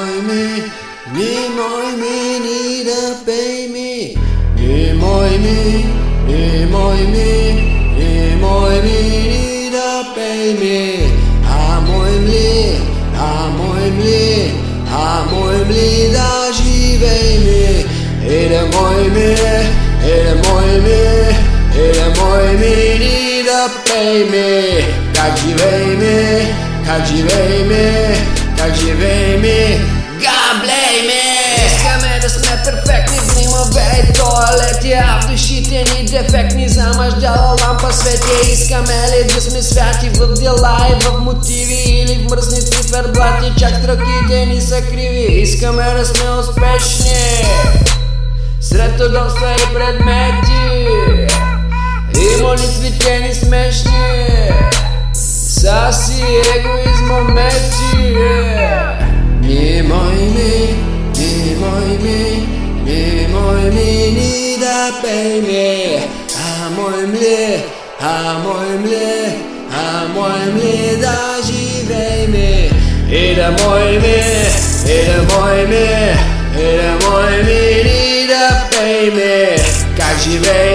Moi mi, ni moi mi, ni da pay Mi ni moi mi, ni moi mi, ni moi mi, ni da pay me, a moi mi, a moi mi, a moi mi da jivei me, e da moi mi, e da moi mi, e da moi mi, ni da pay me, da jivei me, da jivei me. Как живей ми, габлей ми. Искаме да сме перфектни в гримове и туалети А в душите ни дефектни. Замъждала лампа свети Искаме ли да сме святи в дела и в мотиви Или в мръсни циферблати, чак строките ни са криви Искаме да сме успешни. Сред удобства и предмети И молитвите ни смешни. Са си m'ont battu. Me, moi, me, me, moi, me, me, moi, me, ni da peine. A moi, me, a moi, me, a moi, me, da j'y vais, me. Moi, me, et da moi, me, et da moi, me, ni da peine. Car j'y vais.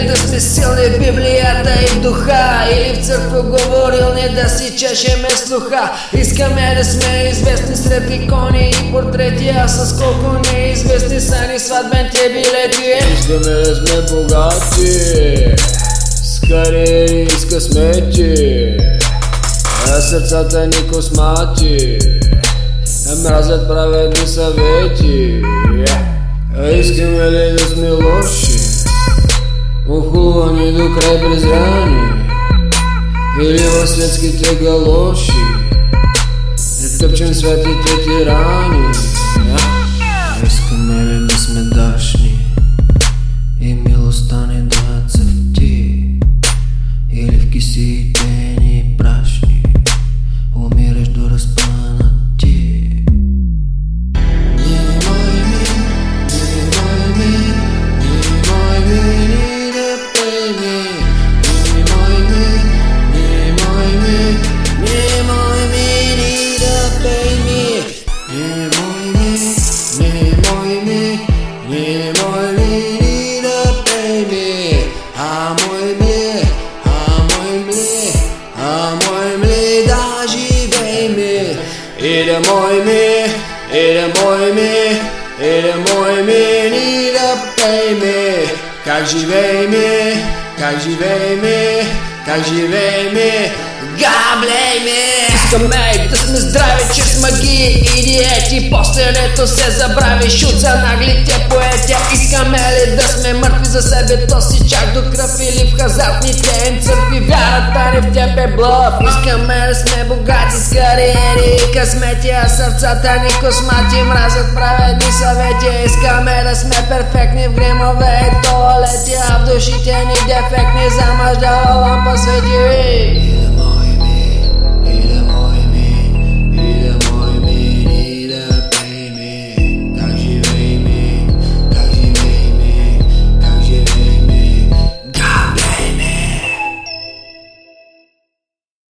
Ли да сме силни в Библията и в духа Или в църква говорил не да си чешеме слуха. Искаме да сме известни сред икони и портрети А с колко неизвестни са ни сватбените билети. Искаме да сме богати. С кариери и с късмети А сърцата ни космати. Мразят праведни съвети. Искаме ли да сме лоши Охулвани до край презрани Или в светските галоши. Да тъпчем светите тирани Искаме ли да сме Ele é Moime, ele é Moime, ele é Moime, Nira Peime, Kajiveime, Kajiveime, Kajiveime, Gableime. Искаме да сме здрави чрез магии и диети Постелето се забрави, шут за наглите поети. Искаме ли да сме мъртви за себе, то си чак до кръв Или в хазартните им църкви, вярата ни в теб е блъв Искаме да сме богати с кариери и късмети А сърцата ни космати. Мразят праведни съвети. Искаме да сме перфектни в гримове. И туалети А в душите ни дефектни замъждала лампа свети